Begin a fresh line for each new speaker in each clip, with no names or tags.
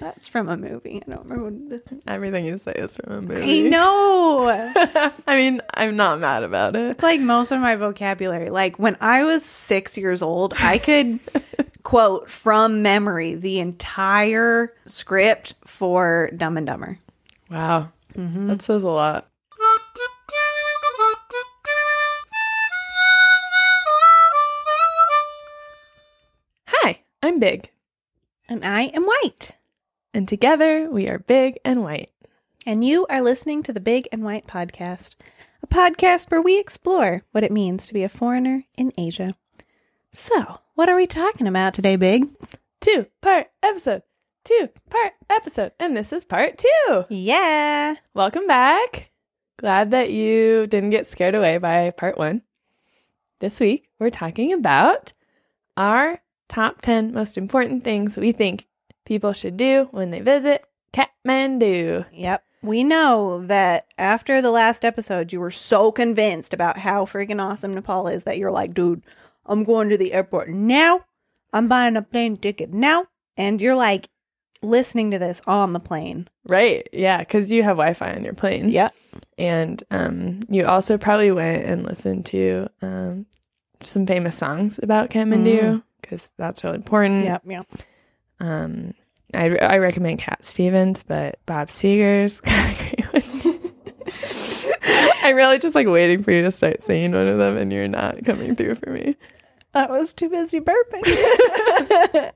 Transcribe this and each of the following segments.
That's from a movie. I don't remember what it
Everything you say is from a movie.
I know.
I mean, I'm not mad about it.
It's like most of my vocabulary. Like when I was six years old, I could quote from memory the entire script for Dumb and Dumber.
Wow. Mm-hmm. That says a lot. Hi, I'm Big,
And I am white.
And together we are Big and White.
And you are listening to the Big and White Podcast, a podcast where we explore what it means to be a foreigner in Asia. So, what are we talking about today, Big?
Two part episode. Two part episode. And this is part two.
Yeah.
Welcome back. Glad that you didn't get scared away by part one. This week, we're talking about our top 10 most important things we think people should do when they visit Kathmandu.
Yep. We know that after the last episode, you were so convinced about how freaking awesome Nepal is that you're like, dude, I'm going to the airport now. I'm buying a plane ticket now. And you're like listening to this on the plane.
Right. Yeah. Because you have Wi Fi on your plane.
Yep.
And um, you also probably went and listened to um, some famous songs about Kathmandu because that's really important.
Yep. Yep.
Um, I, I recommend Cat Stevens, but Bob Seger's got a great one. I'm really just like waiting for you to start singing one of them, and you're not coming through for me.
I was too busy burping.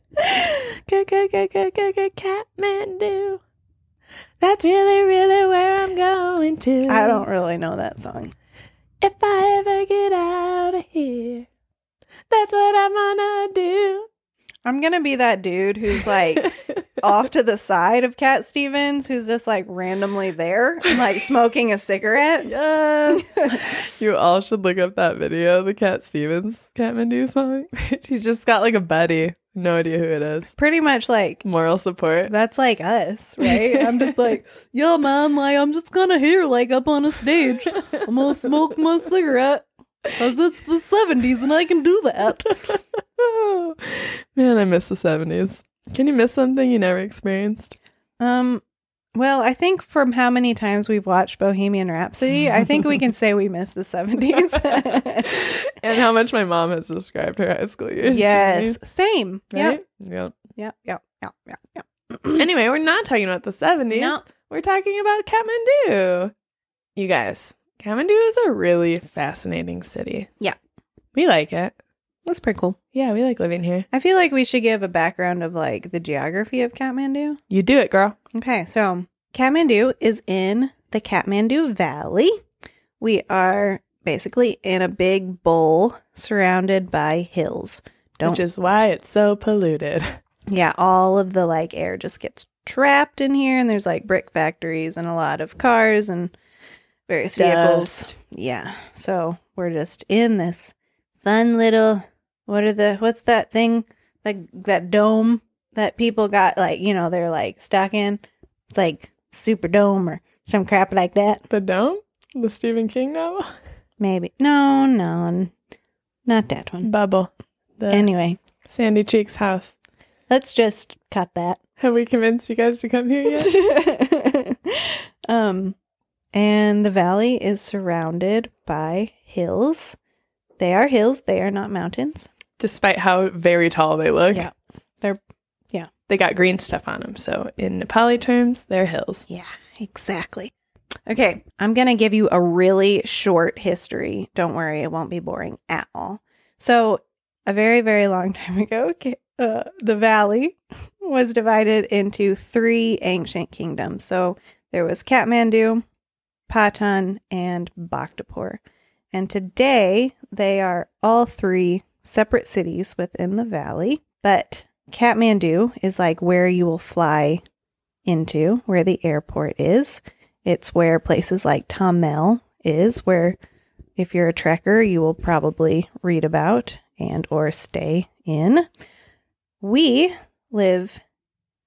Kathmandu. That's really, really where I'm going to.
I don't really know that song.
If I ever get out of here, that's what I'm gonna do.
I'm going to be that dude who's like off to the side of Cat Stevens, who's just like randomly there and like smoking a cigarette.
Yes. you all should look up that video, the Cat Stevens Kathmandu song. He's just got like a buddy. No idea who it is.
Pretty much like
Moral support.
That's like us, right? I'm just like, yo, man, like, I'm just gonna here, like, up on a stage. I'm gonna smoke my cigarette. Cause it's the 70s and I can do that.
Man, I miss the 70s. Can you miss something you never experienced?
Um, well, I think from how many times we've watched Bohemian Rhapsody, I think we can say we miss the 70s.
and how much my mom has described her high school years.
yes, same.
Right?
Yep,
Yep.
yep, yep, yep, yep, yep.
Anyway, we're not talking about the 70s.
No.
We're talking about Kathmandu. You guys, Kathmandu is a really fascinating city.
Yeah.
We like it.
That's pretty cool.
Yeah, we like living here.
I feel like we should give a background of like the geography of Kathmandu.
You do it, girl.
Okay, so Kathmandu is in the Kathmandu Valley. We are basically in a big bowl surrounded by hills. Don't
Which is why it's so polluted.
yeah, all of the like air just gets trapped in here, and there's like brick factories and a lot of cars and various vehicles. Yeah, so we're just in this fun little what are the what's that thing like that dome that people got like you know they're like stuck in it's like super dome or some crap like that
The Dome? The Stephen King novel?
maybe no no not that one
Bubble. The
anyway
Sandy Cheeks house.
let's just cut that
Have we convinced you guys to come here yet?
um and the valley is surrounded by hills they are hills they are not mountains
Despite how very tall they look.
Yeah. They're- yeah.
They got green stuff on them. So in Nepali terms, they're hills.
Yeah, exactly. Okay, I'm going to give you a really short history. Don't worry, it won't be boring at all. So, a very, very long time ago, okay, uh, the valley was divided into three ancient kingdoms. So, there was Kathmandu, Patan, and Bhaktapur. And today, they are all three separate cities within the valley. But Kathmandu is like where you will fly into, where the airport is. It's where places like Thamel is, where if you're a trekker, you will probably read about and or stay in. We live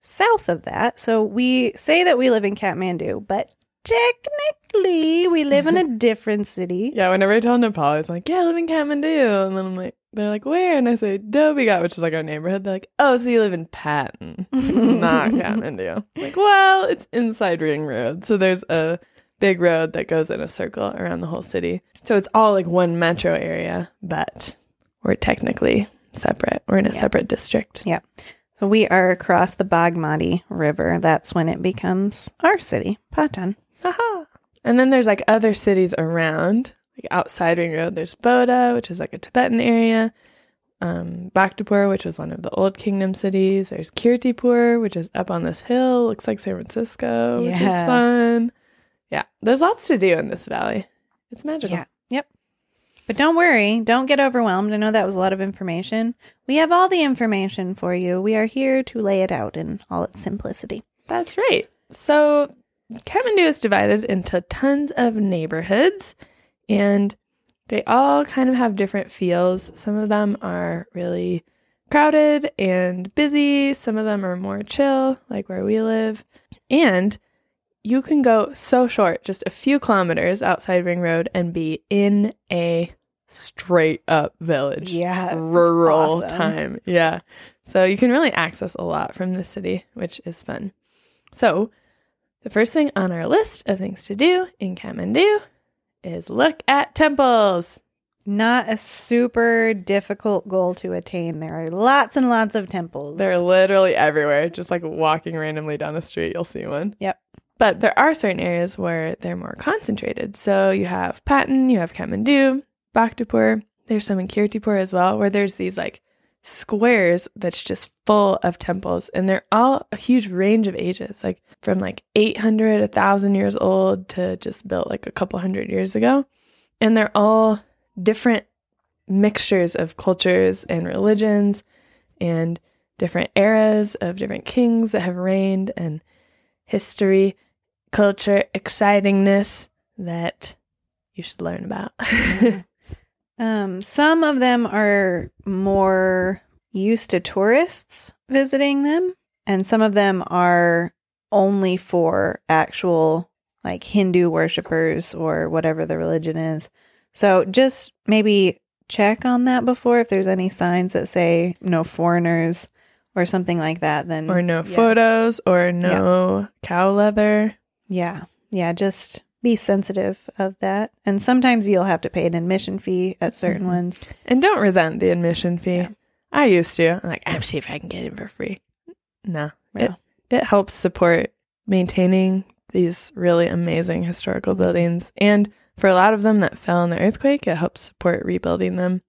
south of that. So we say that we live in Kathmandu, but technically we live in a different city.
Yeah, whenever I tell Nepal, I was like, yeah, I live in Kathmandu. And then I'm like, they're like, where? And I say, Dobie which is like our neighborhood. They're like, oh, so you live in Patan, not Kathmandu. Like, well, it's inside Ring Road. So there's a big road that goes in a circle around the whole city. So it's all like one metro area, but we're technically separate. We're in a
Yeah.
separate district.
Yeah. So we are across the Bagmati River. That's when it becomes our city, Patan.
Haha. And then there's like other cities around, like outside Ring Road. There's Boda, which is like a Tibetan area. Um, Bhaktapur, which was one of the old kingdom cities. There's Kirtipur, which is up on this hill. Looks like San Francisco, which is fun. Yeah, there's lots to do in this valley. It's magical.
Yeah. Yep. But don't worry, don't get overwhelmed. I know that was a lot of information. We have all the information for you. We are here to lay it out in all its simplicity.
That's right. So Kathmandu is divided into tons of neighborhoods, and they all kind of have different feels. Some of them are really crowded and busy. Some of them are more chill, like where we live. And you can go so short, just a few kilometers outside Ring Road, and be in a straight up village
Yeah.
rural
awesome.
time. Yeah. So you can really access a lot from the city, which is fun. So the first thing on our list of things to do in Kathmandu is look at temples.
Not a super difficult goal to attain. There are lots and lots of temples.
They're literally everywhere. Just like walking randomly down the street, you'll see one.
Yep.
But there are certain areas where they're more concentrated. So you have Patan, you have Kathmandu, Bhaktapur. There's some in Kirtipur as well, where there's these like squares that's just full of temples. And they're all a huge range of ages, like from like 800, 1,000 years old to just built like a couple hundred years ago. And they're all different mixtures of cultures and religions and different eras of different kings that have reigned and history, culture, excitingness that you should learn about.
Um, some of them are more used to tourists visiting them, and some of them are only for actual like Hindu worshippers or whatever the religion is. So just maybe check on that before if there's any signs that say no foreigners or something like that. Then
or no
yeah.
photos or no cow leather.
Yeah. Yeah. Just be sensitive of that. And sometimes you'll have to pay an admission fee at certain
Mhm.
ones.
And don't resent the admission fee.
Yeah.
I used to. I'm like, I'm see if I can get in for free. No. It
Yeah.
it helps support maintaining these really amazing historical buildings. And for a lot of them that fell in the earthquake, it helps support rebuilding them.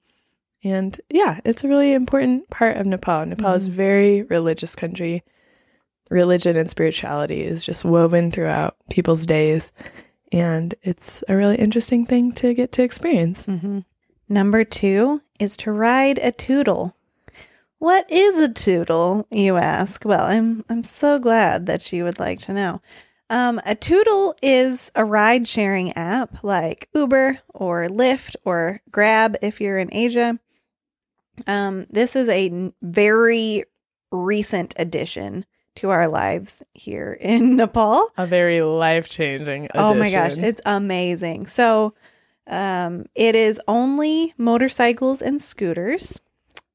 And yeah, it's a really important part of Nepal. Nepal is a very religious country. Religion and spirituality is just woven throughout people's days. And it's a really interesting thing to get to experience.
hmm Number two is to ride a Tootle. What is a Tootle, you ask? Well, I'm I'm so glad that you would like to know. Um, a Tootle is a ride sharing app like Uber or Lyft or Grab if you're in Asia. Um, this is a very recent addition to our lives here in Nepal.
A very life changing
Oh my gosh, it's amazing. So, um, it is only motorcycles and scooters,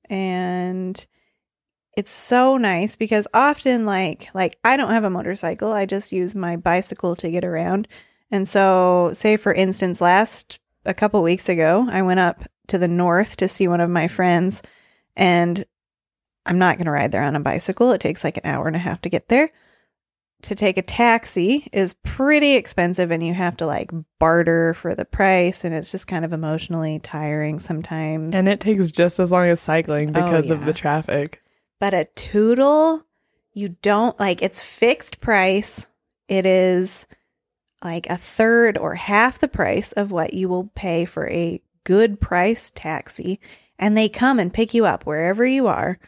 and it's so nice because often, like, like I don't have a motorcycle. I just use my bicycle to get around. And so, say for instance, last a couple weeks ago, I went up to the north to see one of my friends, and I'm not going to ride there on a bicycle. It takes like an hour and a half to get there to take a taxi is pretty expensive and you have to like barter for the price and it's just kind of emotionally tiring sometimes.
And it takes just as long as cycling
Oh,
because of the traffic.
but a Tootle, you don't like it's fixed price. It is like a third or half the price of what you will pay for a good price taxi and they come and pick you up wherever you are.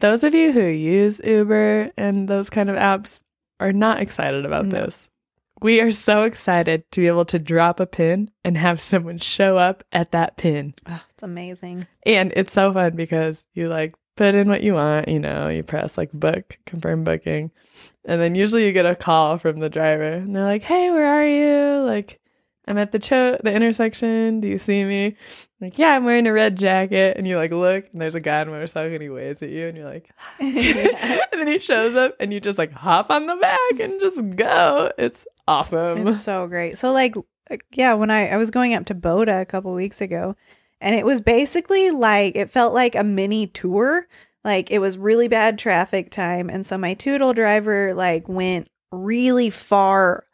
Those of you who use Uber and those kind of apps are not excited about
No.
this. We are so excited to be able to drop a pin and have someone show up at that pin.
Oh, it's amazing.
And it's so fun because you like put in what you want, you know, you press like book, confirm booking. And then usually you get a call from the driver and they're like, Hey, where are you? Like, I'm at the cho- the intersection. Do you see me? like, yeah, I'm wearing a red jacket. And you like look and there's a guy on a motorcycle and he waves at you and you're like, and then he shows up and you just like hop on the back and just go. It's awesome.
It's so great. So like yeah, when I I was going up to Boda a couple weeks ago and it was basically like it felt like a mini tour. Like it was really bad traffic time and so my Tootle driver like went really far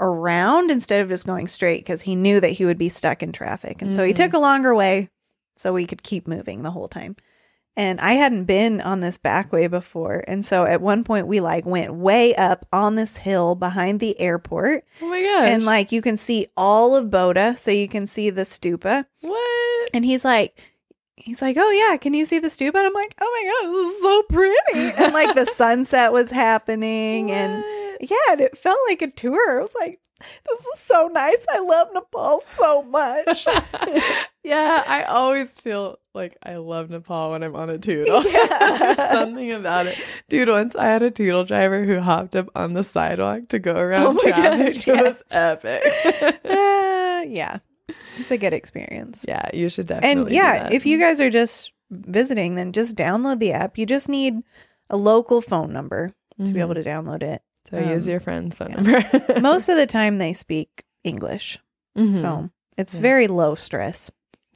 around instead of just going straight because he knew that he would be stuck in traffic. And so he
Mhm.
took a longer way so we could keep moving the whole time. And I hadn't been on this back way before. And so at one point we like went way up on this hill behind the airport.
oh my gosh.
And like you can see all of Boda, so you can see the stupa.
what?
And he's like, he's like, oh yeah, can you see the stupa? And I'm like, oh my god, this is so pretty. And like the sunset was happening, and yeah, and it felt like a tour. I was like, this is so nice. I love Nepal so much.
yeah, I always feel like I love Nepal when I'm on a Tootle.
Yeah.
Something about it. Dude, once I had a Tootle driver who hopped up on the sidewalk to go around
Oh
traffic.
gosh,
It was epic.
uh, yeah, it's a good experience.
yeah, you should definitely.
and yeah, if you guys are just visiting, then just download the app. You just need a local phone number to be able
Mhm.
to download it.
so use
um,
your friend's phone
yeah.
number.
Most of the time, they speak English,
Mhm.
so it's
Yeah.
very low stress.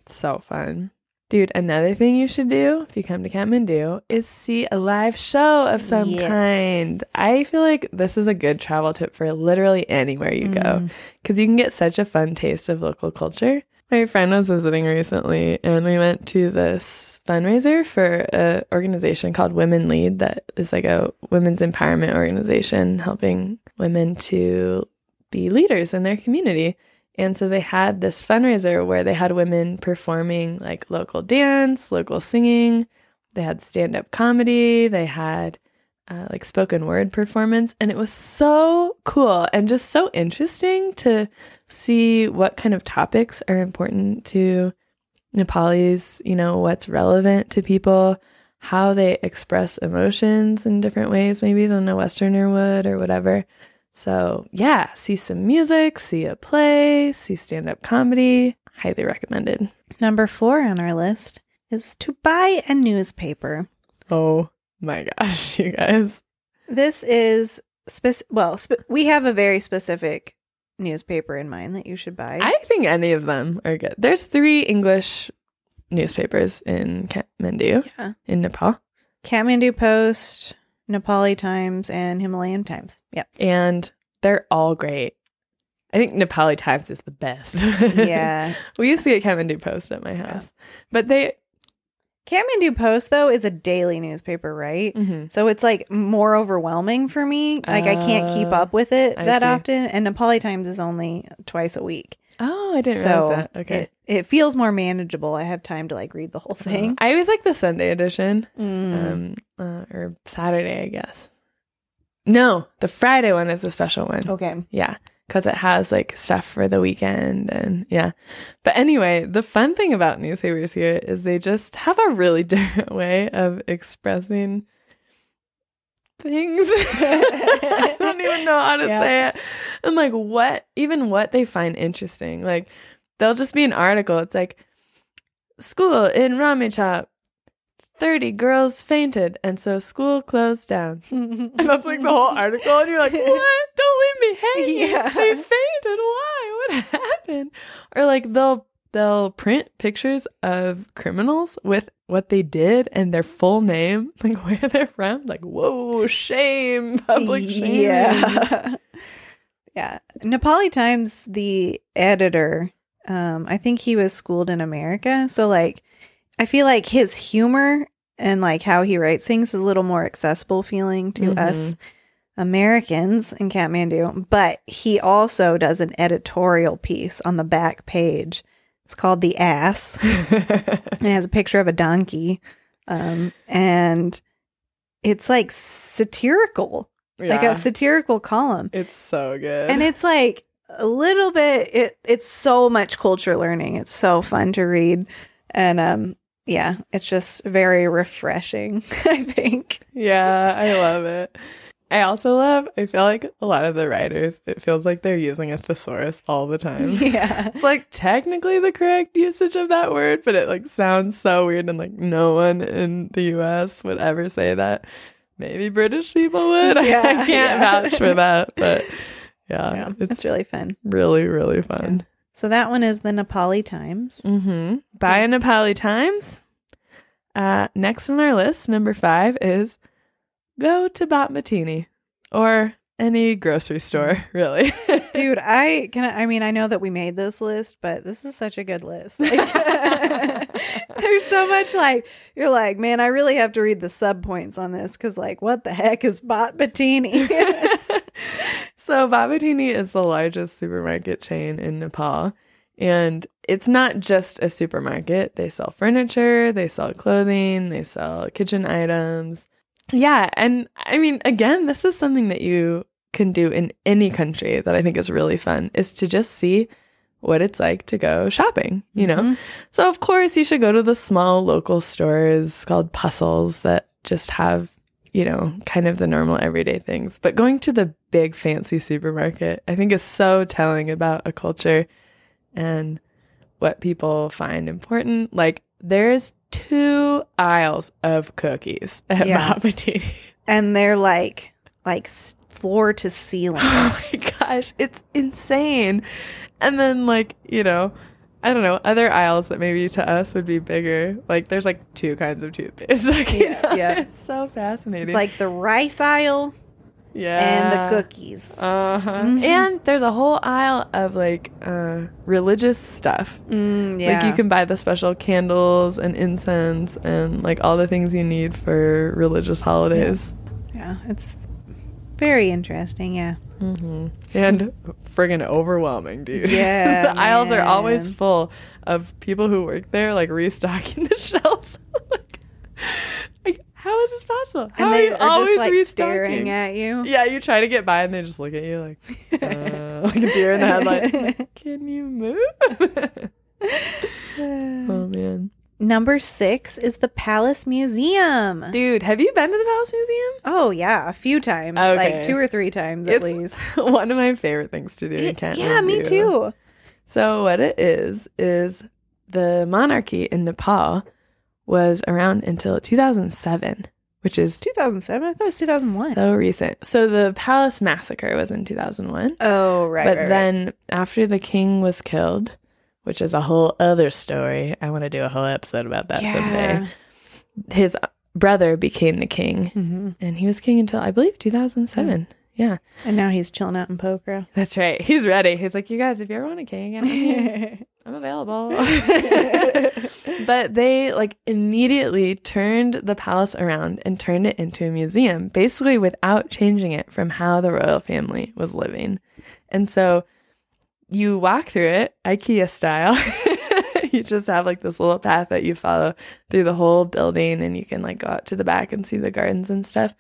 So fun. Dude, another thing you should do if you come to Kathmandu is see a live show of some
Yes.
kind. I feel like this is a good travel tip for literally anywhere you go
Mm.
because you can get such a fun taste of local culture. My friend was visiting recently and we went to this fundraiser for an organization called Women Lead that is like a women's empowerment organization helping women to be leaders in their community. And so they had this fundraiser where they had women performing like local dance, local singing. They had stand up comedy. They had uh, like spoken word performance. And it was so cool and just so interesting to see what kind of topics are important to Nepalis, you know, what's relevant to people, how they express emotions in different ways, maybe than a Westerner would or whatever. So, yeah, see some music, see a play, see stand up comedy. Highly recommended.
Number four on our list is to buy a newspaper.
Oh my gosh, you guys.
This is spec- well, spe- we have a very specific newspaper in mind that you should buy.
I think any of them are good. There's three English newspapers in Kathmandu,
Yeah.
in Nepal,
Kathmandu Post, Nepali Times, and Himalayan Times. Yep.
and they're all great. I think Nepali Times is the best.
Yeah.
we used to get Kathmandu Post at my house, but they.
Kathmandu Post, though, is a daily newspaper, right?
mhm.
So it's like more overwhelming for me. Like I can't keep
Uh,
up with it
I
that
see.
often. And Nepali Times is only twice a week.
Oh, I didn't
so
realize that. Okay.
it, it feels more manageable. I have time to like read the whole thing.
I always like the Sunday edition.
Mm.
um, uh, or Saturday, I guess. No, the Friday one is the special one.
okay.
Yeah, because it has like stuff for the weekend and yeah. But anyway, the fun thing about newspapers here is they just have a really different way of expressing things. I don't even know how to
Yeah.
say it. And like what, even what they find interesting. Like there'll just be an article. It's like, school in Ramechhap, 30 girls fainted, and so school closed down. And that's like the whole article, and you're like, what? Don't leave me hanging.
Yeah.
They fainted. Why? What happened? Or like they'll they'll print pictures of criminals with what they did and their full name, like where they're from. Like, whoa, shame, public shame.
Yeah. yeah. Nepali Times, the editor, um, I think he was schooled in America. So like I feel like his humor and like how he writes things is a little more accessible feeling to
Mhm.
us Americans in Kathmandu. But he also does an editorial piece on the back page. It's called The Ass. It has a picture of a donkey. Um, and it's like satirical like a satirical column
it's so good.
and it's like a little bit it it's so much culture learning it's so fun to read and um yeah, it's just very refreshing, I think.
Yeah, I love it. I also love, I feel like a lot of the writers, it feels like they're using a thesaurus all the time.
Yeah.
It's like technically the correct usage of that word, but it like sounds so weird and like no one in the US would ever say that. Maybe British people would.
Yeah,
I can't
yeah.
vouch for that, but yeah,
yeah,
it's
it's really fun.
really, really fun.
So that one is the Nepali Times.
Mm-hmm. Buy a Nepali Times. Uh, next on our list, number five is go to Bhatbhateni or any grocery store, really.
Dude, I can. I mean, I know that we made this list, but this is such a good list. Like, there's so much like you're like, man, I really have to read the sub points on this because, like, what the heck is Bhatbhateni?
so Bhatbhateni is the largest supermarket chain in Nepal. And it's not just a supermarket. They sell furniture, they sell clothing, they sell kitchen items. Yeah, and I mean again, this is something that you can do in any country that I think is really fun is to just see what it's like to go shopping, you know?
Mhm.
So of course you should go to the small local stores called pasals that just have, you know, kind of the normal everyday things. But going to the big fancy supermarket, I think is so telling about a culture and what people find important. Like there's two aisles of cookies at
Yeah. And they're like, like floor to ceiling.
Oh my gosh, it's insane. And then like, you know, I don't know, other aisles that maybe to us would be bigger. Like there's like two kinds of toothpaste. Like, you
Yeah,
know,
yeah.
It's so fascinating.
It's like the rice aisle
yeah.
and the cookies.
Uh-huh.
Mhm.
And there's a whole aisle of like uh religious stuff.
Mm, yeah.
Like you can buy the special candles and incense and like all the things you need for religious holidays.
yeah, it's very interesting. Yeah.
hmm And friggin' overwhelming, dude.
Yeah,
the aisles are always full of people who work there, like restocking the shelves. like, how is this possible? How
and
are
they
you
are
always
just like
restocking?
staring at you.
yeah, you try to get by and they just look at you like, uh, like a deer in the headlights. Like, Can you move? oh man,
Number six is the Palace Museum.
dude, have you been to the Palace Museum?
Oh yeah, a few times,
Okay.
like two or three times at
It's
least.
one of my favorite things to do in Kent.
yeah, me too.
So what it is is the monarchy in Nepal was around until 2007, which is
2007. I thought it was 2001.
So recent. So the palace massacre was in 2001.
oh right,
but
right, right.
then after the king was killed, which is a whole other story. I want to do a whole episode about that someday. His brother became the king
hmm
and he was king until I believe 2007. Yeah.
And now he's chilling out in Pokhara.
That's right. He's ready. He's like, "You guys, if you ever want a king, I'm here. I'm available. but they like immediately turned the palace around and turned it into a museum, basically without changing it from how the royal family was living. And so you walk through it, IKEA style. you just have like this little path that you follow through the whole building, and you can like go out to the back and see the gardens and stuff.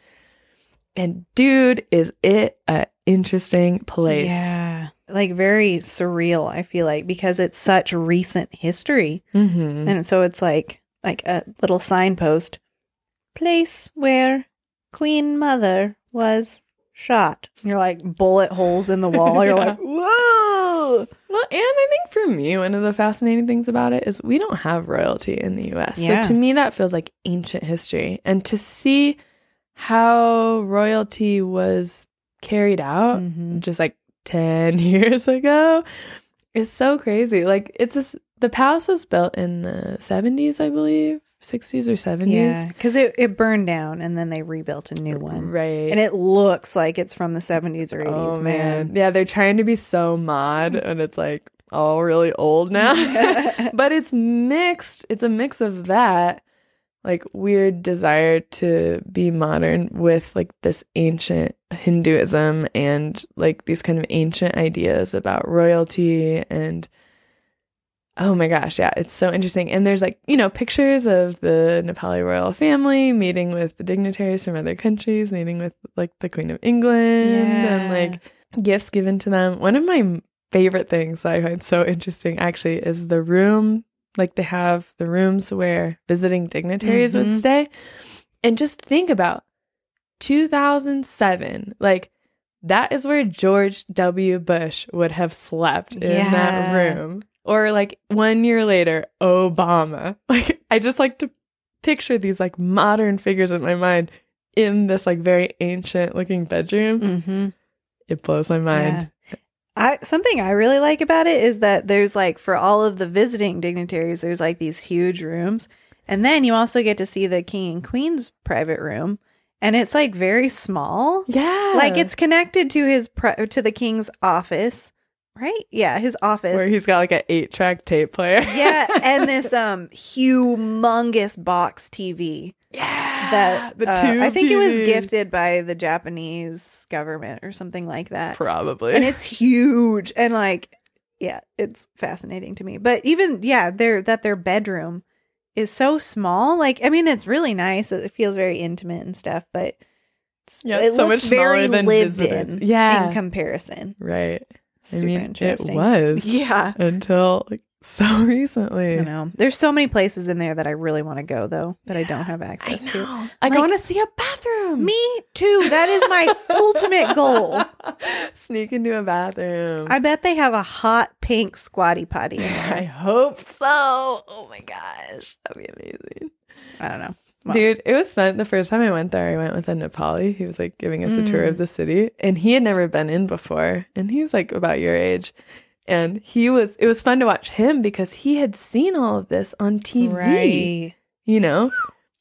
And dude, is it a interesting place?
Yeah, like very surreal. I feel like because it's such recent history,
Mm-hmm.
and so it's like like a little signpost, place where Queen Mother was shot. You're like bullet holes in the wall. You're
Yeah.
like whoa.
Well, and I think for me, one of the fascinating things about it is we don't have royalty in the US.
Yeah.
So to me, that feels like ancient history. And to see how royalty was carried out
Mhm.
just like 10 years ago It's so crazy. Like, it's this, the palace was built in the 70s, I believe, 60s or 70s.
Yeah, because it, it burned down and then they rebuilt a new one.
Right.
And it looks like it's from the 70s or 80s,
Oh
man.
man. Yeah, they're trying to be so mod and it's like all really old now. but it's mixed. It's a mix of that like weird desire to be modern with like this ancient Hinduism and like these kind of ancient ideas about royalty and oh my gosh, yeah, it's so interesting. And there's like, you know, pictures of the Nepali royal family meeting with the dignitaries from other countries, meeting with like the Queen of England and like gifts given to them. One of my favorite things that I find so interesting actually is the room Like they have the rooms where visiting dignitaries would
Mhm.
stay. And just think about 2007. Like that is where George W. Bush would have slept in that room. Or like one year later, Obama. Like I just like to picture these like modern figures in my mind in this like very ancient looking bedroom.
Mm-hmm.
It blows my mind.
I something I really like about it is that there's like for all of the visiting dignitaries, there's like these huge rooms, and then you also get to see the king and queen's private room, and it's like very small.
Yeah.
Like it's connected to his pri- to the king's office, right? Yeah, his office.
where he's got like an eight track tape player.
yeah, and this um humongous box TV
yeah.
That
the
uh,
tube
I think it was gifted by the Japanese government or something like that.
Probably.
and it's huge and like yeah it's fascinating to me but even yeah their that their bedroom is so small like i mean it's really nice it feels very intimate and stuff but it's,
Yeah,
it
so
looks
much smaller
very
than
lived
visitors.
in
Yeah.
in comparison
right.
It's
I
super
mean, it was
yeah
until like so recently.
You know there's so many places in there that i really want to go though that i don't have access
know.
to
Like, I want to see a bathroom.
me too that is my ultimate goal
Sneak into a bathroom.
i bet they have a hot pink squatty potty
I hope so. Oh my gosh. That'd be amazing.
i don't know
Dude, it was fun. The first time I went there, I went with a Nepali. He was like giving us a tour
Mm.
of the city, and he had never been in before. And he was like about your age. And he was, it was fun to watch him because he had seen all of this on TV.
right
You know,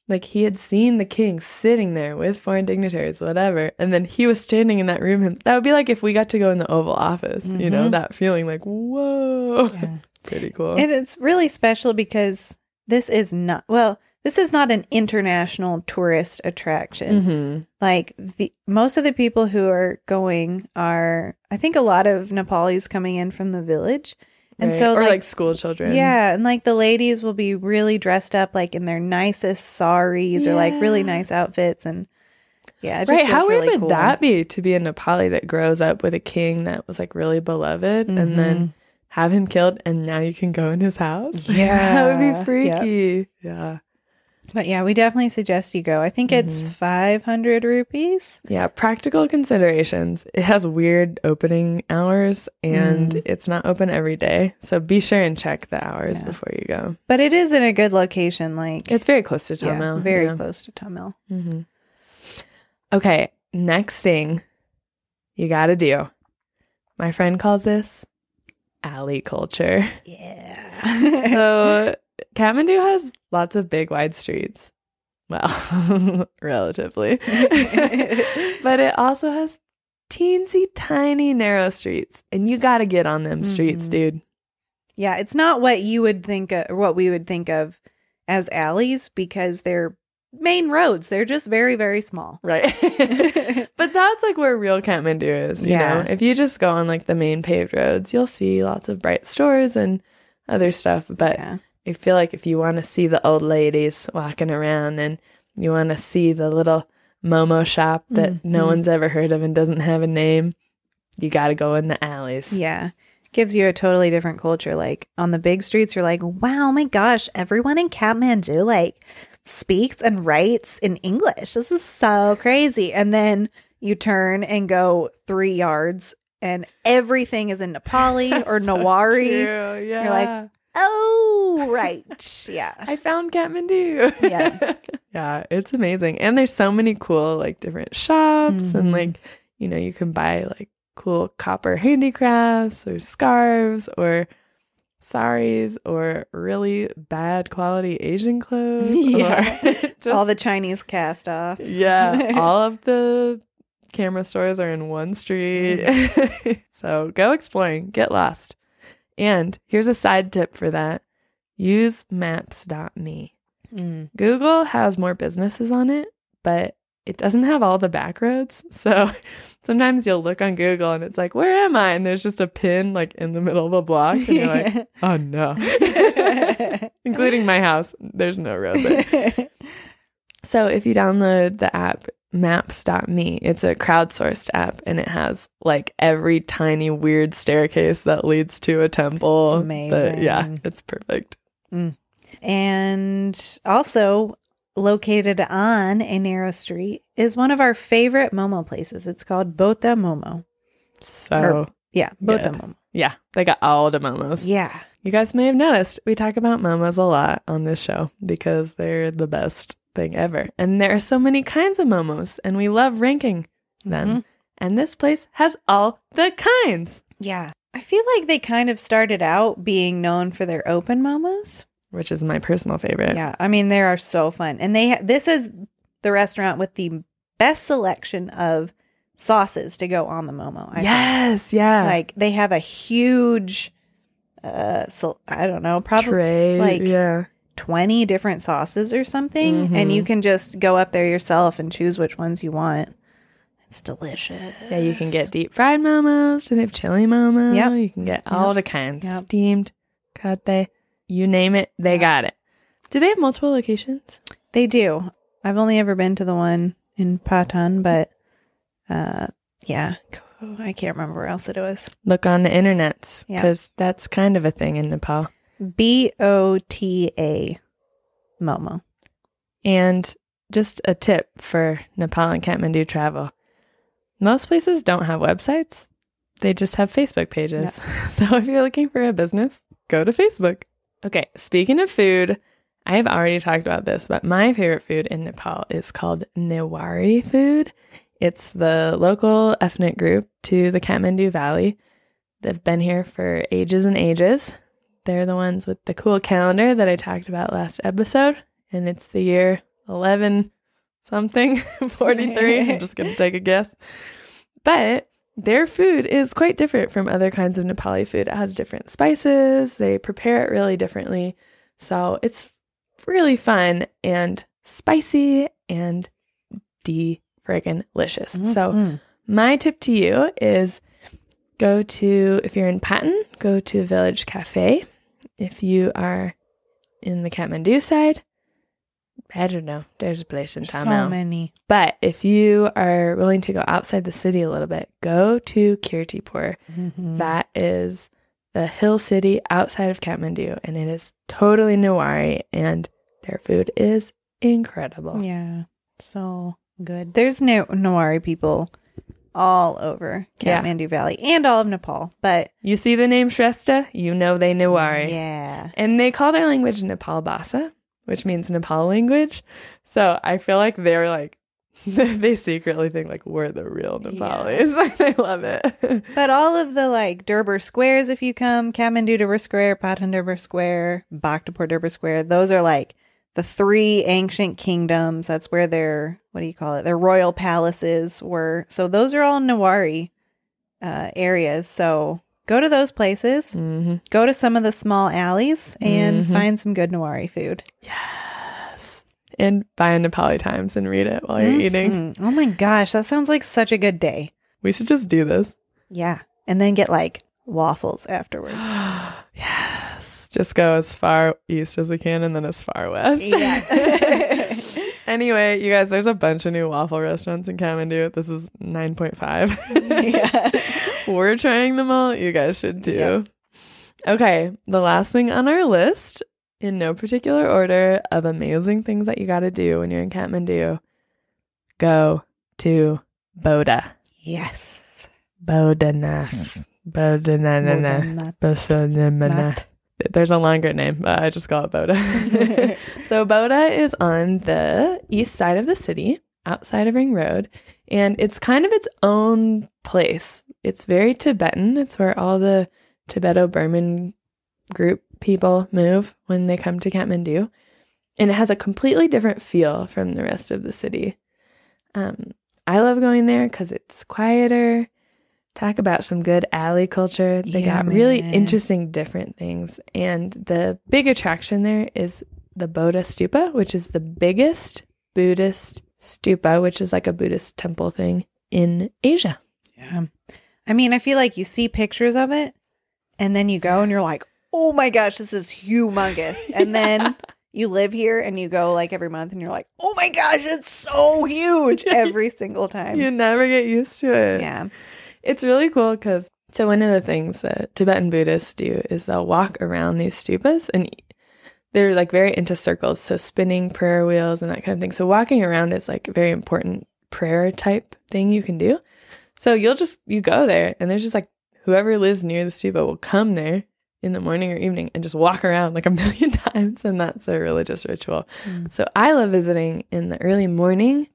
like he had seen the king sitting there with foreign dignitaries, whatever. And then he was standing in that room. Him, that would be like if we got to go in the Oval Office, you know,
Mhm.
that feeling like, whoa.
Yeah.
Pretty cool.
And it's really special because this is not well, this is not an international tourist attraction.
hmm
Like the most of the people who are going are I think a lot of Nepalis coming in from the village. And so
or
like,
like, school children.
yeah, and like the ladies will be really dressed up like in their nicest saris or like really nice outfits and yeah,
Right. How weird
really
would
cool.
that be to be a Nepali that grows up with a king that was like really beloved and then have him killed and now you can go in his house? Yeah, that would be freaky. Yeah.
But yeah, we definitely suggest you go. I think it's
Mhm.
500 rupees.
Yeah. Practical considerations. It has weird opening hours and
Mm.
it's not open every day. So be sure and check the hours
Yeah.
before you go.
But it is in a good location like
It's very close to
yeah,
Thamel.
very
yeah.
close to Thamel.
Mm-hmm. Okay, next thing you got to do. My friend calls this alley culture.
Yeah.
So, Kathmandu has lots of big, wide streets. Well, relatively. but it also has teensy tiny, narrow streets. And you got to get on them streets,
Mhm.
dude.
yeah, it's not what you would think of, or what we would think of as alleys because they're main roads. They're just very, very small.
Right. but that's like where real Kathmandu is. You
Yeah.
know, if you just go on like the main paved roads, you'll see lots of bright stores and other stuff. But
yeah.
I feel like if you want to see the old ladies walking around and you want to see the little Momo shop that no
Mhm.
one's ever heard of and doesn't have a name, you got to go in the alleys.
Yeah. Gives you a totally different culture. Like on the big streets, you're like, wow, my gosh, everyone in Kathmandu like speaks and writes in English. This is so crazy. And then you turn and go three yards and everything is in Nepali or
So
Newari.
true, Yeah.
like, Oh, right. Yeah.
I found Kathmandu.
Yeah.
yeah, it's amazing. And there's so many cool like different shops and
Mhm.
like, you know, you can buy like cool copper handicrafts or scarves or saris or really bad quality Asian clothes.
Yeah.
Or just,
All the Chinese cast offs.
Yeah. All of the camera stores are in one street. so go exploring, get lost. And here's a side tip for that. Use maps.me.
Mm.
Google has more businesses on it, but it doesn't have all the back roads. So sometimes you'll look on Google and it's like, where am I? And there's just a pin like in the middle of a block. And you're like, oh no. Including my house. There's no road there. So if you download the app maps.me, it's a crowdsourced app and it has like every tiny weird staircase that leads to a temple.
It's
But yeah,
amazing.
it's perfect. Mm.
And also located on a narrow street is one of our favorite Momo places. It's called Bota Momo.
So,
Yeah, Bota
Good.
Momo.
yeah, they got all the momos.
Yeah.
You guys may have noticed we talk about momos a lot on this show because they're the best thing ever. And there are so many kinds of momos, and we love ranking them.
Mhm.
And this place has all the kinds,
Yeah. I feel like they kind of started out being known for their open momos.
which is my personal favorite.
Yeah, I mean they are so fun, and they ha- this is the restaurant with the best selection of sauces to go on the momo. I think.
yes, yeah.
like they have a huge, uh, so I don't know, probably
Tray,
like-
yeah.
Twenty different sauces or something, and
Mhm.
you can just go up there yourself and choose which ones you want. It's delicious.
Yeah, you can get deep fried momos. Do they have chili momo?
Yeah.
You can get all the kinds.
Yep.
Steamed, kothey, you name it, they
Yep.
got it. Do they have multiple locations?
They do. I've only ever been to the one in Patan, but uh, yeah, I can't remember where else it was.
Look on the internets
Yeah.
because that's kind of a thing in Nepal.
B O T A Momo.
And just a tip for Nepal and Kathmandu travel. Most places don't have websites. They just have Facebook pages. So if you're looking for a business, go to Facebook. Okay, speaking of food, I have already talked about this, but my favorite food in Nepal is called Newari food. It's the local ethnic group to the Kathmandu Valley. They've been here for ages and ages. They're the ones with the cool calendar that I talked about last episode, and it's the year 11 something, 43. I'm just going to take a guess. But their food is quite different from other kinds of Nepali food. It has different spices, they prepare it really differently. So it's really fun and spicy and de friggin' delicious. So
Mhm.
my tip to you is go to, if you're in Patan, go to Village Cafe. If you are in the Kathmandu side, I don't know. There's a place in
so
Thamel.
many.
But if you are willing to go outside the city a little bit, go to Kirtipur.
Mhm.
That is the hill city outside of Kathmandu, and it is totally Newari, and their food is incredible.
Yeah, so good. There's no Newari people all over
Yeah.
Kathmandu Valley and all of Nepal, but
You see the name Shrestha, you know they Newari.
yeah,
And they call their language Nepal Bhasa, which means Nepal language. So I feel like they're like, they secretly think like we're the real Nepalis. they love it.
but all of the like Durbar squares, if you come, Kathmandu Durbar Square, Patan Durbar Square, Bhaktapur Durbar Square, those are like the three ancient kingdoms. That's where their what do you call it? Their royal palaces were. So those are all Newari uh, areas. So go to those places.
hmm
Go to some of the small alleys and
Mhm.
find some good Newari food.
Yes. And buy a Nepali Times and read it while you're eating.
Mhm. Oh my gosh, that sounds like such a good day.
We should just do this.
Yeah. And then get like waffles afterwards.
yes. Just go as far east as we can and then as far west.
Yeah.
anyway, you guys, there's a bunch of new waffle restaurants in Kathmandu. This is 9.5.
Yeah.
We're trying them all. You guys should too.
Yep.
Okay. The last thing on our list, in no particular order, of amazing things that you got to do when you're in Kathmandu go to Boda.
yes. Not-
Bodhanath.
not-
There's a longer name, but I just call it Boda. so Boda is on the east side of the city, outside of Ring Road, and it's kind of its own place. It's very Tibetan. It's where all the Tibeto-Burman group people move when they come to Kathmandu, and it has a completely different feel from the rest of the city. Um, I love going there because it's quieter. Talk about some good alley culture. They
Yeah,
got really interesting, different things. And the big attraction there is the Bodha Stupa, which is the biggest Buddhist stupa, which is like a Buddhist temple thing in Asia.
Yeah. I mean, I feel like you see pictures of it and then you go and you're like, oh my gosh, this is humongous. And then you live here and you go like every month and you're like, oh my gosh, it's so huge every single time.
You never get used to it.
Yeah.
It's really cool because so one of the things that Tibetan Buddhists do is they'll walk around these stupas and they're like very into circles, so spinning prayer wheels and that kind of thing. So walking around is like a very important prayer type thing you can do. So you'll just you go there and there's just like whoever lives near the stupa will come there in the morning or evening and just walk around like a million times and that's a religious ritual.
Mm.
So I love visiting in the early morning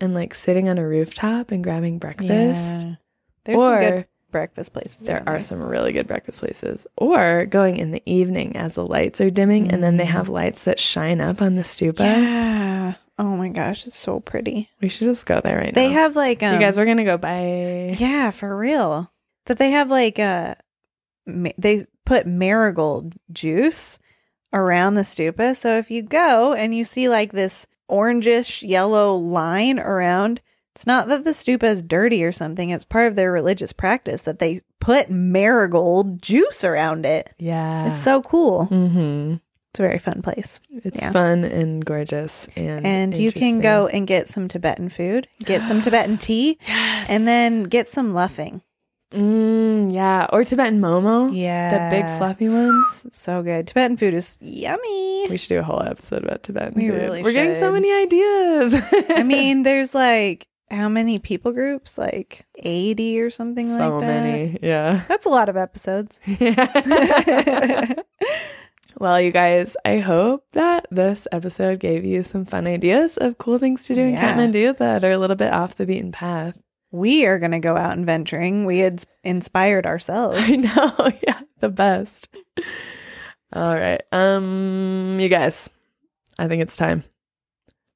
and like sitting on a rooftop and grabbing breakfast.
Yeah. There's some
or
good breakfast places.
there are some really good breakfast places. Or going in the evening as the lights are dimming and then they
Mm.
have lights that shine up on the stupa.
Yeah. Oh my gosh, it's so pretty.
We should just go there right
They
now.
They have like um,
you guys, we're gonna go by
Yeah, for real. That they have like uh ma- they put marigold juice around the stupa. So if you go and you see like this orangish yellow line around, it's not that the stupa is dirty or something. It's part of their religious practice that they put marigold juice around it.
Yeah.
It's so cool.
hmm
It's a very fun place.
It's
Yeah.
fun and gorgeous and
And you can go and get some Tibetan food, get some Tibetan tea,
yes.
and then get some laphing.
mm, yeah, or Tibetan momo,
Yeah.
the big fluffy ones.
So good. Tibetan food is yummy.
We should do a whole episode about Tibetan
We
food.
really
We're getting so many ideas.
I mean, there's like how many people groups? Like 80 or something
so
like that.
So many. Yeah.
That's a lot of episodes. Yeah.
well, you guys, I hope that this episode gave you some fun ideas of cool things to do in
Yeah.
Kathmandu that are a little bit off the beaten path.
we are going to go out and venturing. We had inspired ourselves.
I know. Yeah, the best. All right. Um, you guys, I think it's time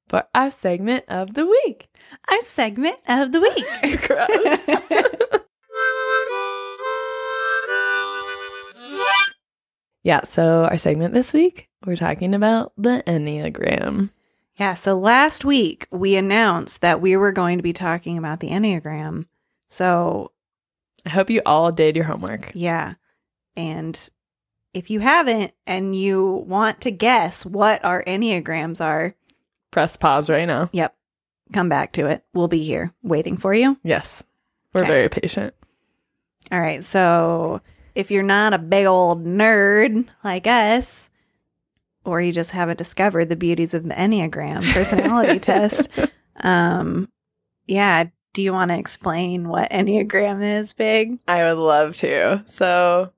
for our segment of the week.
Our segment of the week.
Gross. yeah, so our segment this week, we're talking about the Enneagram.
yeah. So last week we announced that we were going to be talking about the Enneagram. So
I hope you all did your homework.
Yeah. And if you haven't and you want to guess what our Enneagrams are,
Press pause right now.
yep, come back to it. We'll be here waiting for you.
Yes, we're
Okay.
very patient.
All right. So if you're not a big old nerd like us, or you just haven't discovered the beauties of the Enneagram personality test, um, yeah. Do you want to explain what Enneagram is, Big?
I would love to. So,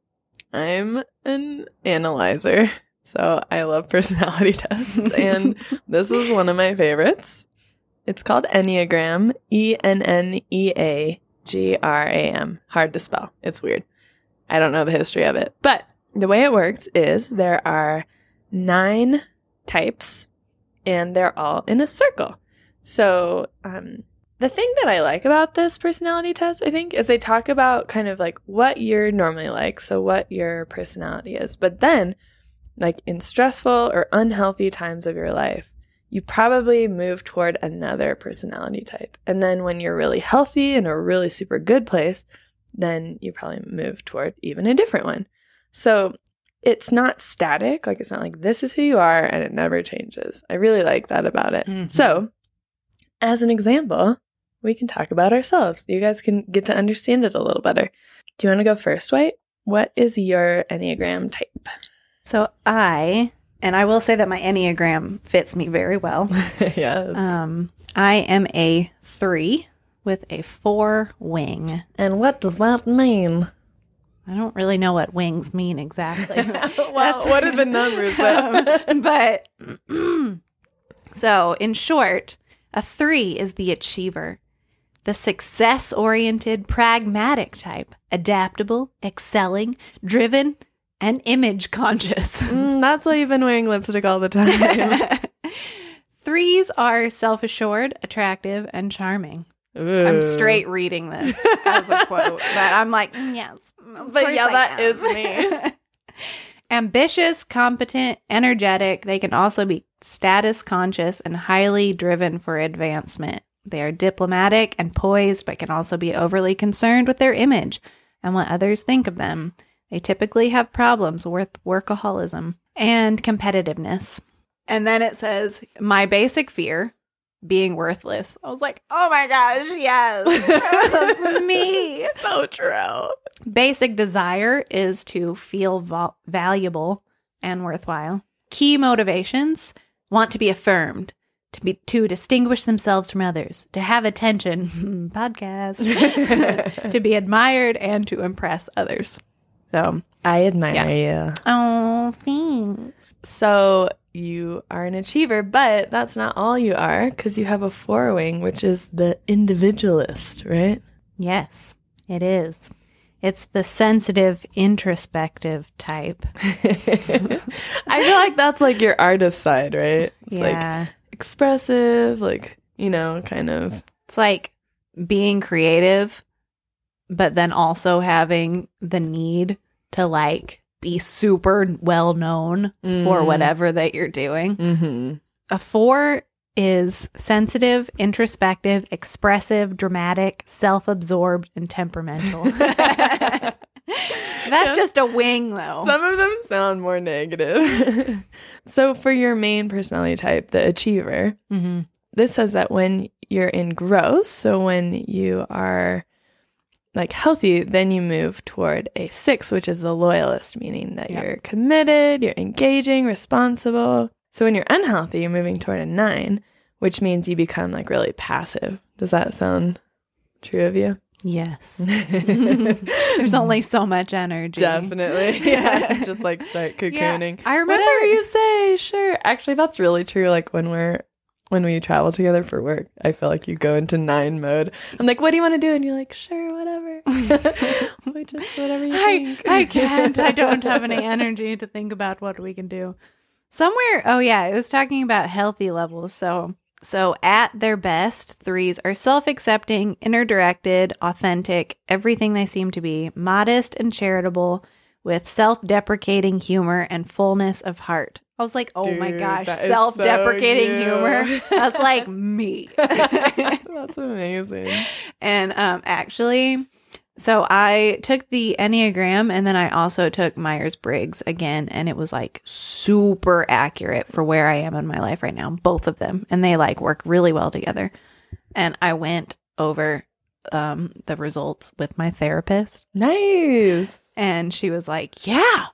I'm an analyzer. So, I love personality tests. and this is one of my favorites. It's called Enneagram, E N N E A G R A M. Hard to spell. It's weird. I don't know the history of it. But the way it works is there are nine types and they're all in a circle. So, um, the thing that I like about this personality test, I think, is they talk about kind of like what you're normally like, so what your personality is. But then, like in stressful or unhealthy times of your life, you probably move toward another personality type. And then when you're really healthy in a really super good place, then you probably move toward even a different one. So it's not static. Like it's not like this is who you are and it never changes. I really like that about it.
Mhm.
So, as an example, we can talk about ourselves. You guys can get to understand it a little better. Do you want to go first, White? What is your Enneagram type?
So I, and I will say that my Enneagram fits me very well.
yes.
Um, I am a three with a four wing.
and what does that mean?
I don't really know what wings mean exactly.
well, what are the numbers?
Um, but so, in short, a three is the achiever, the success oriented, pragmatic type, adaptable, excelling, driven, and image conscious.
Mm, that's why you've been wearing lipstick all the time.
Threes are self assured, attractive, and charming. I'm straight reading this as a quote, but I'm like, mm, yes.
But yeah,
I
that
am.
is me.
Ambitious, competent, energetic. They can also be status conscious and highly driven for advancement. They are diplomatic and poised, but can also be overly concerned with their image and what others think of them. They typically have problems with workaholism and competitiveness. And then it says, My basic fear being worthless. I was like, Oh my gosh, yes, that's me.
so true.
Basic desire is to feel val- valuable and worthwhile. key motivations want to be affirmed, to be to distinguish themselves from others, to have attention, podcast, to be admired and to impress others. So,
I admire
Yeah.
you.
oh, thanks.
So you are an achiever, but that's not all you are because you have a four wing, which is the individualist, right?
Yes, it is. It's the sensitive, introspective type.
I feel like that's like your artist side, right? It's like
yeah.
expressive, like, you know, kind of.
It's like being creative, but then also having the need to like be super well known for
Mm.
whatever that you're doing.
Mm-hmm.
A four is sensitive, introspective, expressive, dramatic, self absorbed, and temperamental. That's just a wing, though.
Some of them sound more negative. so for your main personality type, the achiever,
mm-hmm.
this says that when you're in growth, so when you are like healthy, then you move toward a six, which is the loyalist, meaning that
Yep.
you're committed, you're engaging, responsible. So when you're unhealthy, you're moving toward a nine, which means you become like really passive. Does that sound true of you?
Yes. There's only so much energy.
Definitely. Yeah. Just like start cocooning.
I remember
Whatever you say, sure. Actually, that's really true. Like when we're when we travel together for work, I feel like you go into nine mode. I'm like, what do you want to do? And you're like, sure, whatever. Just whatever you
I,
think.
I can't. I don't have any energy to think about what we can do. Somewhere, oh yeah, it was talking about healthy levels. So, so at their best, threes are self-accepting, inner-directed, authentic, everything they seem to be, modest and charitable, with self-deprecating humor and fullness of heart. I was like, oh my gosh, self-deprecating
so
humor. That's like me.
that's amazing.
And um, actually, so I took the Enneagram and then I also took Myers Briggs again, and it was like super accurate for where I am in my life right now, both of them. And they like work really well together. And I went over um, the results with my therapist,
Nice.
and she was like, Yeah.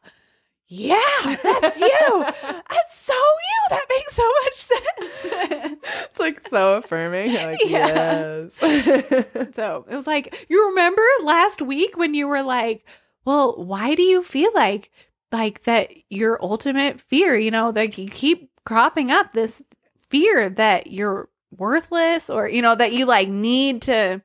Yeah, that's you. That's so you. That makes so much sense.
It's like so affirming. You're like,
Yeah.
yes.
So it was like, you remember last week when you were like, well, why do you feel like like that your ultimate fear, you know, like you keep cropping up this fear that you're worthless or you know that you like need to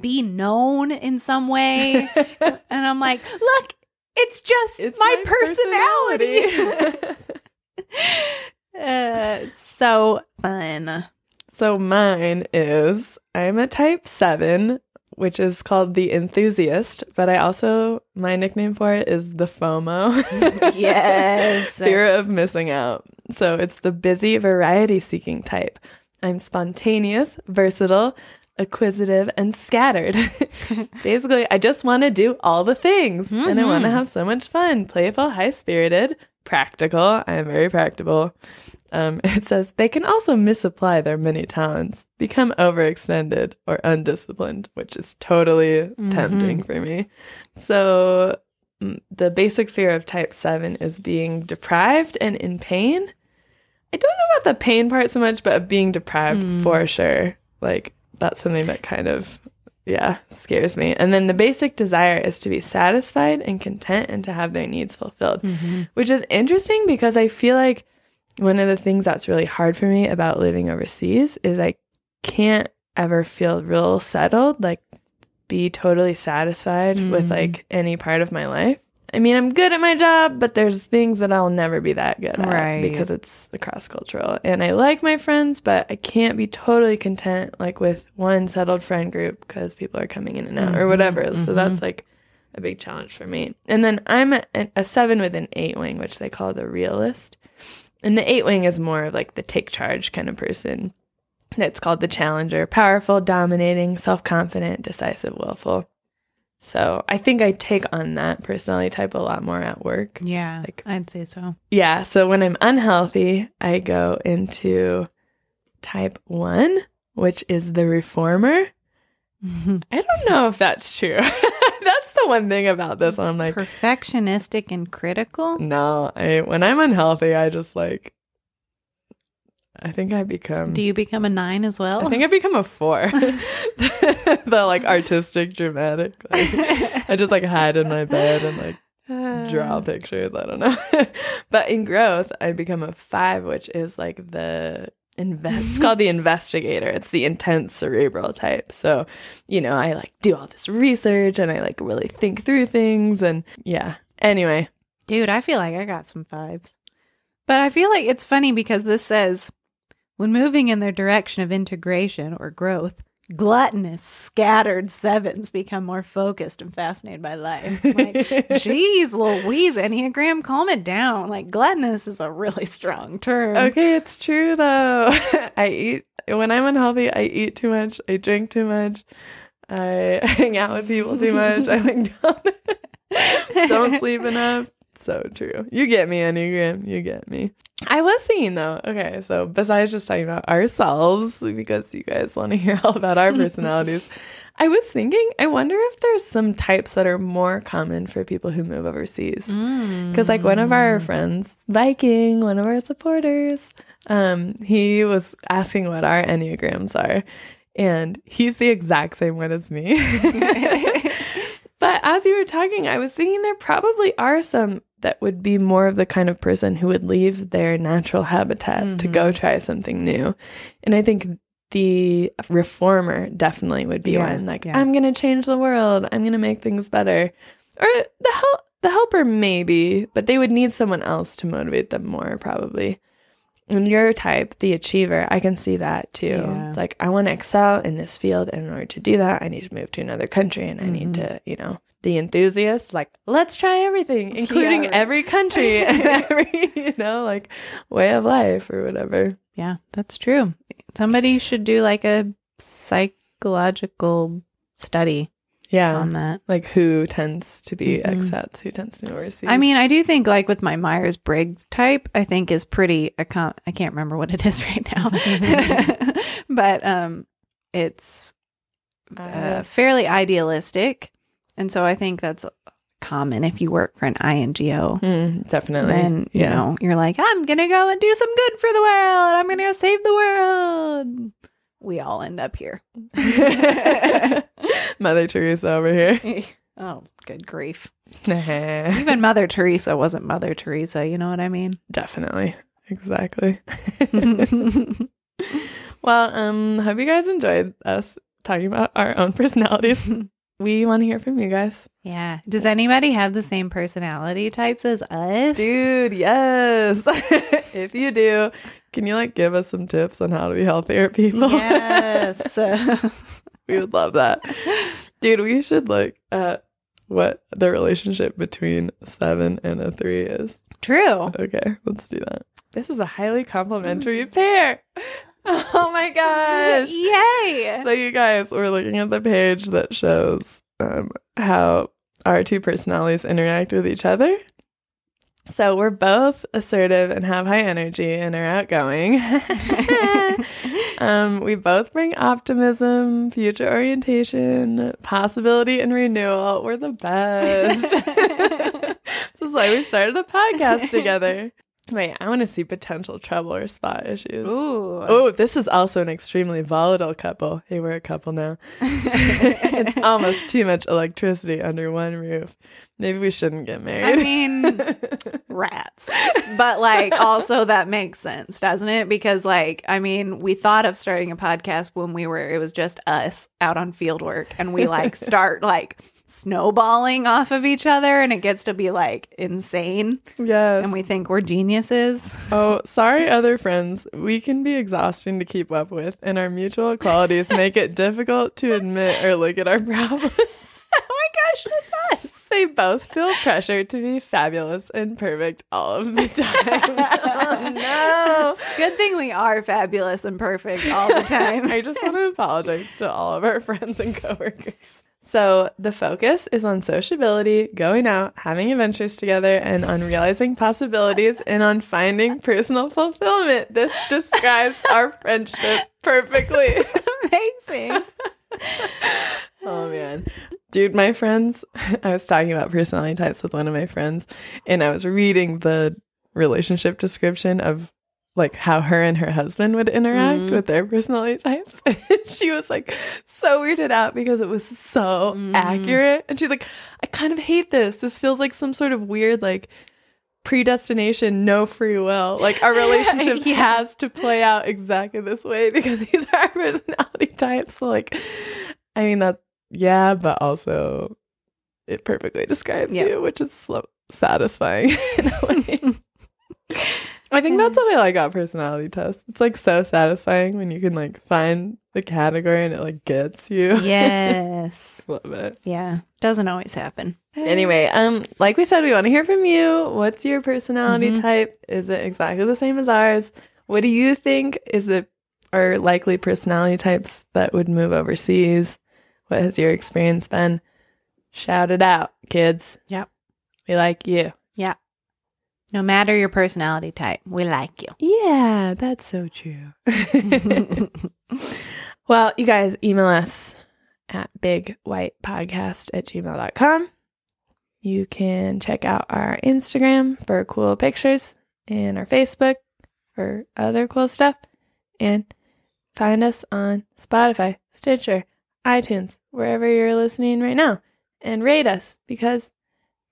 be known in some way. and I'm like, look, it's just
It's
my,
my
personality. uh, it's so fun.
So mine is I'm a type seven, which is called the enthusiast, but I also my nickname for it is the FOMO.
Yes.
Fear of missing out. So it's the busy variety seeking type. I'm spontaneous, versatile, acquisitive, and scattered. Basically, I just want to do all the things and I want to
Mhm.
have so much fun, playful, high spirited, practical. I am very practical. Um, it says they can also misapply their many talents, become overextended or undisciplined, which is totally tempting for me. So, mm, the basic fear of type 7 is being deprived and in pain. I don't know about the pain part so much, but being deprived
Mm.
for sure. Like, that's something that kind of, yeah, scares me. And then the basic desire is to be satisfied and content and to have their needs fulfilled which is interesting because I feel like one of the things that's really hard for me about living overseas is I can't ever feel real settled, like be totally satisfied with
Mm.
like any part of my life. I mean, I'm good at my job, but there's things that I'll never be that good at
Right.
because it's cross cultural. And I like my friends, but I can't be totally content like with one settled friend group because people are coming in and out or
Mhm,
whatever. So
mhm.
that's like a big challenge for me. And then I'm a, a seven with an eight wing, which they call the realist. And the eight wing is more of like the take charge kind of person. That's called the challenger, powerful, dominating, self confident, decisive, willful. So I think I take on that personality type a lot more at work.
Yeah,
Like-
I'd say so.
Yeah. So when I'm unhealthy, I go into type one, which is the reformer. I don't know if that's true. that's the one thing about this one. I'm like,
Perfectionistic and critical.
no, I when I'm unhealthy, I just like I think I become
Do you become a nine as well?
I think I become a four. the like artistic dramatic. Like, I just like hide in my bed and like draw pictures. I don't know. but in growth, I become a five, which is like the invest. It's called the investigator. It's the intense cerebral type. So, you know, I like do all this research and I like really think through things. And yeah. Anyway,
Dude, I feel like I got some fives. But I feel like it's funny because this says when moving in their direction of integration or growth, gluttonous, scattered sevens become more focused and fascinated by life. Like, geez, Louise, Enneagram, calm it down. Like, gluttonous is a really strong term.
okay, it's true though. I eat when I'm unhealthy. I eat too much. I drink too much. I hang out with people too much. I like don't, don't sleep enough. So true. You get me, Enneagram. You get me. I was thinking though, okay, so besides just talking about ourselves, because you guys want to hear all about our personalities, I was thinking, I wonder if there's some types that are more common for people who move overseas. Because, like, one of our friends, Viking, one of our supporters, um, he was asking what our Enneagrams are. And he's the exact same one as me. but as you were talking, I was thinking there probably are some that would be more of the kind of person who would leave their natural habitat to go mm-hmm. try something new. And I think the reformer definitely would be
Yeah,
one like
yeah.
I'm going to change the world. I'm going to make things better. Or the help the helper maybe, but they would need someone else to motivate them more probably. And your type, the achiever, I can see that too.
Yeah.
It's like I want to excel in this field, and in order to do that, I need to move to another country, and I need
Mm-hmm.
to, you know, the enthusiast, like let's try everything, including
right.
every country and every, you know, like way of life or whatever.
Yeah, that's true. Somebody should do like a psychological study
Yeah,
on that.
like who tends to be
Mhm.
expats, who tends to be overseas.
I mean, I do think like with my Myers Briggs type, I think is pretty. accom- I can't remember what it is right now, but um, it's uh, fairly idealistic, and so I think that's common if you work for an INGO.
Mm, definitely.
Then you
yeah.
know you're like, I'm gonna go and do some good for the world. I'm gonna go save the world. We all end up here.
Mother Teresa over here.
oh, good grief! Even Mother Teresa wasn't Mother Teresa. You know what I mean? Definitely.
Exactly. well, um, hope you guys enjoyed us talking about our own personalities. we want to hear from you guys.
Yeah. Does anybody have the same personality types as us?
Dude, yes. If you do, can you like give us some tips on how to be healthier people?
Yes.
we would love that. Dude, we should look at what the relationship between seven and a three is.
True.
Okay, let's do that. This is a highly complimentary pair. Oh my gosh.
Yay.
So, you guys, we're looking at the page that shows um, how our two personalities interact with each other. So, we're both assertive and have high energy and are outgoing. um, we both bring optimism, future orientation, possibility, and renewal. We're the best. this is why we started a podcast together. Wait, I want to see potential trouble or spot issues.
Ooh.
Oh, this is also an extremely volatile couple. Hey, we're a couple now. it's almost too much electricity under one roof. Maybe we shouldn't get married.
I mean, rats. But like also that makes sense, doesn't it? Because like I mean, we thought of starting a podcast when we were it was just us out on field work and we like start like snowballing off of each other and it gets to be like insane
yes.
and we think we're geniuses.
oh, sorry, other friends. We can be exhausting to keep up with, and our mutual qualities make it difficult to admit or look at our problems.
oh my gosh, that's us.
They both feel pressure to be fabulous and perfect all of the time. oh, no.
Good thing we are fabulous and perfect all the time.
I just want to apologize to all of our friends and coworkers. So, the focus is on sociability, going out, having adventures together, and on realizing possibilities and on finding personal fulfillment. This describes our friendship perfectly.
Amazing.
oh man. Dude, my friends, I was talking about personality types with one of my friends, and I was reading the relationship description of like how her and her husband would interact
Mhm.
with their personality types. And she was like so weirded out because it was so
Mhm.
accurate. And she's like, I kind of hate this. This feels like some sort of weird, like, predestination, no free will. Like, our relationship
Yeah.
has to play out exactly this way because these are our personality types. So, like, I mean, that, yeah, but also it perfectly describes
Yeah.
you, which is so satisfying in a way. I think that's what I like about personality tests. It's like so satisfying when you can like find the category and it like gets you.
yes.
Love it.
Yeah. Doesn't always happen.
Anyway, um, like we said, we want to hear from you. What's your personality
Mhm.
type? Is it exactly the same as ours? What do you think is the are likely personality types that would move overseas? What has your experience been? Shout it out, kids.
Yep.
We like you.
No matter your personality type, we like you.
Yeah, that's so true. well, you guys email us at bigwhitepodcast at gmail.com. You can check out our Instagram for cool pictures and our Facebook for other cool stuff. And find us on Spotify, Stitcher, iTunes, wherever you're listening right now. And rate us because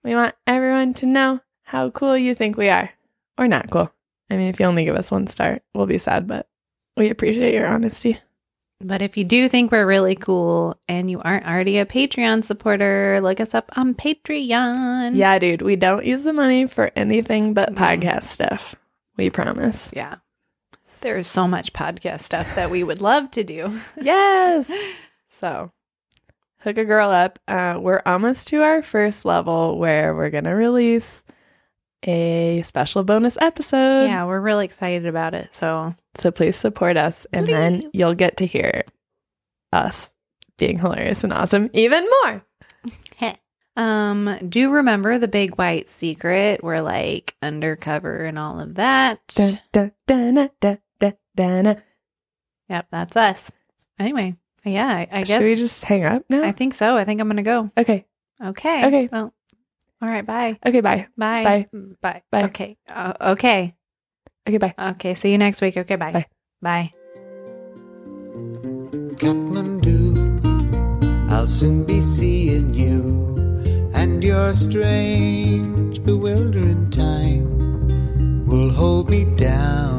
we want everyone to know how cool you think we are or not cool. I mean, if you only give us one star, we'll be sad, but we appreciate your honesty.
But if you do think we're really cool and you aren't already a Patreon supporter, look us up on Patreon.
Yeah, dude, we don't use the money for anything but podcast stuff. We promise.
Yeah. There's so much podcast stuff that we would love to do.
Yes. So, hook a girl up. Uh, we're almost to our first level where we're going to release a special bonus episode.
yeah, we're really excited about it. So,
So please support us, and then you'll get to hear us being hilarious and awesome even more.
um, do remember the big white secret? We're like undercover and all of that.
Dun, dun, dun, dun, dun, dun.
Yep, that's us. Anyway, yeah, I, I guess
Should we just hang up now?
I think so. I think I'm gonna go.
okay.
Okay.
Okay.
Well, all right. Bye.
Okay. Bye.
Bye.
Bye.
Bye.
Bye.
Okay. Uh, okay.
Okay. Bye.
Okay. See you next week. Okay. Bye.
Bye.
Bye.
Kathmandu, I'll soon be seeing you and your strange, bewildering time will hold me down